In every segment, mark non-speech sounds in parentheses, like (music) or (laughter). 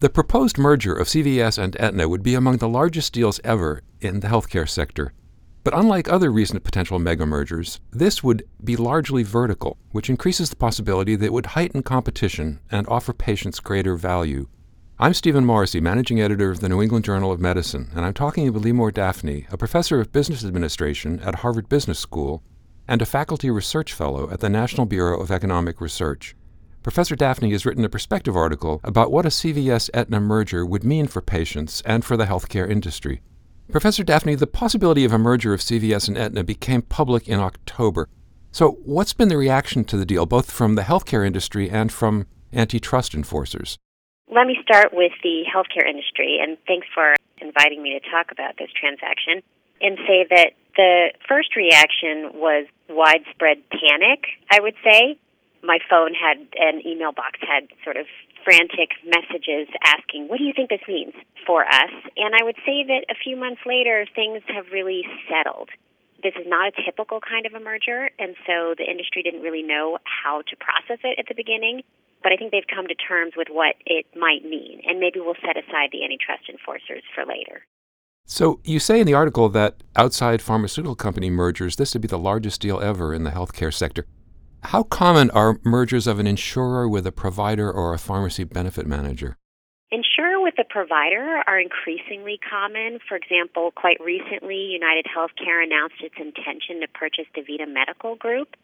The proposed merger of CVS and Aetna would be among the largest deals ever in the healthcare sector. But unlike other recent potential mega mergers, this would be largely vertical, which increases the possibility that it would heighten competition and offer patients greater value. I'm Stephen Morrissey, managing editor of the New England Journal of Medicine, and I'm talking with Leemore Dafny, a professor of business administration at Harvard Business School and a faculty research fellow at the National Bureau of Economic Research. Professor Dafny has written a perspective article about what a CVS Aetna merger would mean for patients and for the healthcare industry. Professor Dafny, the possibility of a merger of CVS and Aetna became public in October. So, what's been the reaction to the deal, both from the healthcare industry and from antitrust enforcers? Let me start with the healthcare industry, and thanks for inviting me to talk about this transaction, and say that the first reaction was widespread panic, I would say my phone had an email box had sort of frantic messages asking, What do you think this means for us? And I would say that a few months later, things have really settled. This is not a typical kind of a merger, and so the industry didn't really know how to process it at the beginning. But I think they've come to terms with what it might mean, and maybe we'll set aside the antitrust enforcers for later. So, you say in the article that outside pharmaceutical company mergers, this would be the largest deal ever in the healthcare sector. How common are mergers of an insurer with a provider or a pharmacy benefit manager? Insurer with a provider are increasingly common. For example, quite recently, United Healthcare announced its intention to purchase DaVita Medical Group.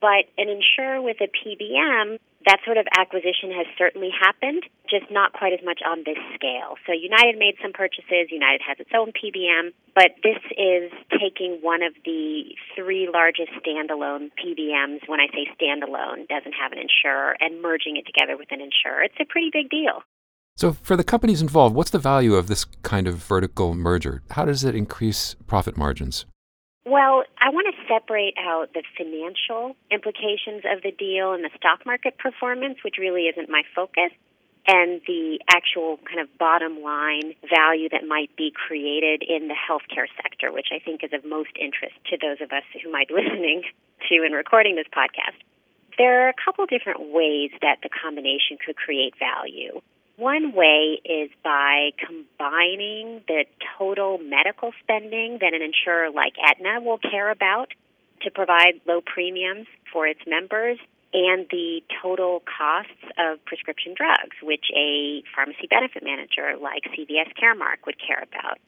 But an insurer with a PBM that sort of acquisition has certainly happened, just not quite as much on this scale. So United made some purchases, United has its own PBM, but this is taking one of the three largest standalone PBMs. When I say standalone, doesn't have an insurer, and merging it together with an insurer. It's a pretty big deal. So, for the companies involved, what's the value of this kind of vertical merger? How does it increase profit margins? Well, I want to separate out the financial implications of the deal and the stock market performance, which really isn't my focus, and the actual kind of bottom line value that might be created in the healthcare sector, which I think is of most interest to those of us who might be (laughs) listening to and recording this podcast. There are a couple different ways that the combination could create value. One way is by combining the total medical spending that an insurer like Aetna will care about to provide low premiums for its members and the total costs of prescription drugs, which a pharmacy benefit manager like CVS Caremark would care about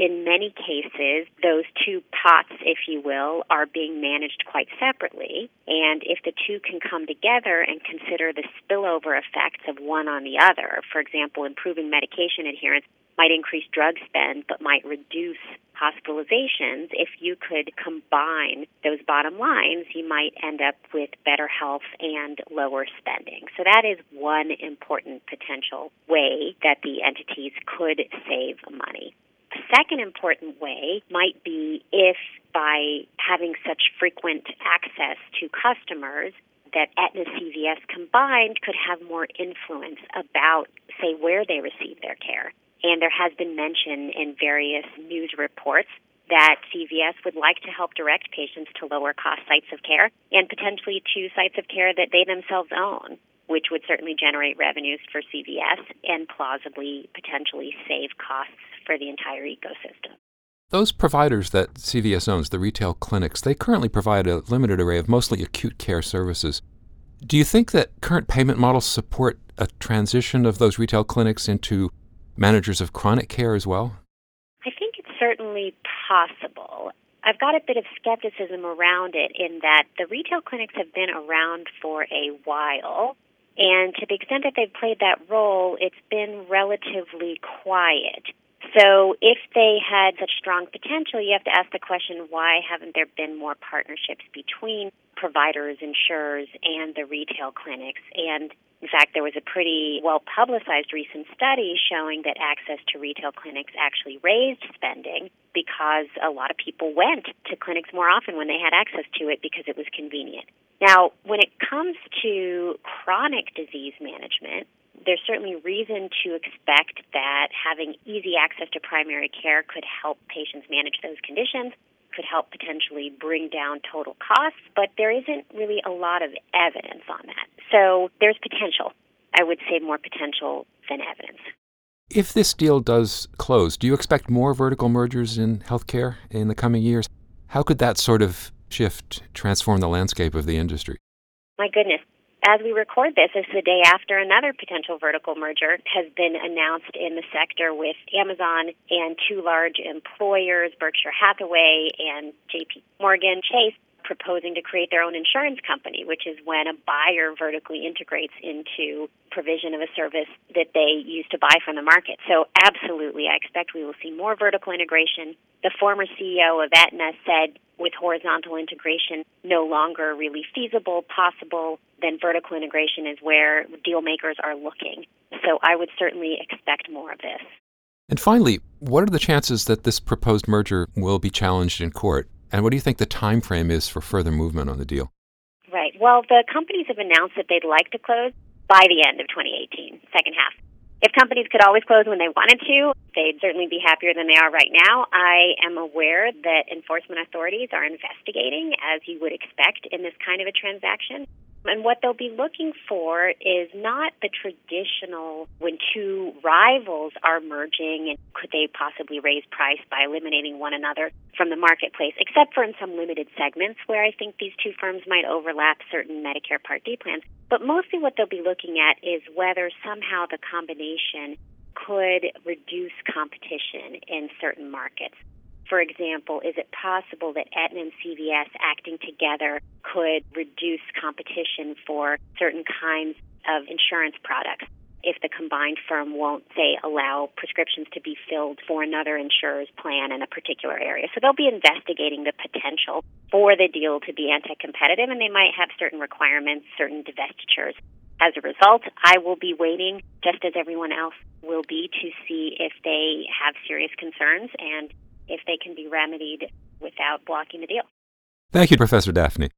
in many cases, those two pots, if you will, are being managed quite separately. And if the two can come together and consider the spillover effects of one on the other, for example, improving medication adherence might increase drug spend but might reduce hospitalizations. If you could combine those bottom lines, you might end up with better health and lower spending. So that is one important potential way that the entities could save money. A second important way might be if by having such frequent access to customers that Aetna CVS combined could have more influence about, say, where they receive their care. And there has been mention in various news reports that CVS would like to help direct patients to lower cost sites of care and potentially to sites of care that they themselves own which would certainly generate revenues for CVS and plausibly potentially save costs for the entire ecosystem. Those providers that CVS owns, the retail clinics, they currently provide a limited array of mostly acute care services. Do you think that current payment models support a transition of those retail clinics into managers of chronic care as well? I think it's certainly possible. I've got a bit of skepticism around it in that the retail clinics have been around for a while. And to the extent that they've played that role, it's been relatively quiet. So if they had such strong potential, you have to ask the question why haven't there been more partnerships between providers, insurers, and the retail clinics? And in fact, there was a pretty well publicized recent study showing that access to retail clinics actually raised spending because a lot of people went to clinics more often when they had access to it because it was convenient. Now, when it comes to chronic disease management, there's certainly reason to expect that having easy access to primary care could help patients manage those conditions, could help potentially bring down total costs, but there isn't really a lot of evidence on that. So there's potential. I would say more potential than evidence. If this deal does close, do you expect more vertical mergers in healthcare in the coming years? How could that sort of shift transform the landscape of the industry? My goodness. As we record this, it's the day after another potential vertical merger has been announced in the sector with Amazon and two large employers, Berkshire Hathaway and JP Morgan Chase, proposing to create their own insurance company, which is when a buyer vertically integrates into provision of a service that they used to buy from the market. So, absolutely, I expect we will see more vertical integration. The former CEO of Aetna said with horizontal integration no longer really feasible, possible, then vertical integration is where deal makers are looking. So, I would certainly expect more of this. And finally, what are the chances that this proposed merger will be challenged in court? And what do you think the time frame is for further movement on the deal? Right. Well, the companies have announced that they'd like to close by the end of 2018, second half. If companies could always close when they wanted to, they'd certainly be happier than they are right now. I am aware that enforcement authorities are investigating, as you would expect in this kind of a transaction. And what they'll be looking for is not the traditional when two rivals are merging and could they possibly raise price by eliminating one another from the marketplace, except for in some limited segments where I think these two firms might overlap certain Medicare Part D plans. But mostly what they'll be looking at is whether somehow the combination could reduce competition in certain markets. For example, is it possible that Aetna and CVS acting together could reduce competition for certain kinds of insurance products? If the combined firm won't, say, allow prescriptions to be filled for another insurer's plan in a particular area. So they'll be investigating the potential for the deal to be anti competitive, and they might have certain requirements, certain divestitures. As a result, I will be waiting, just as everyone else will be, to see if they have serious concerns and if they can be remedied without blocking the deal. Thank you, Professor Dafny.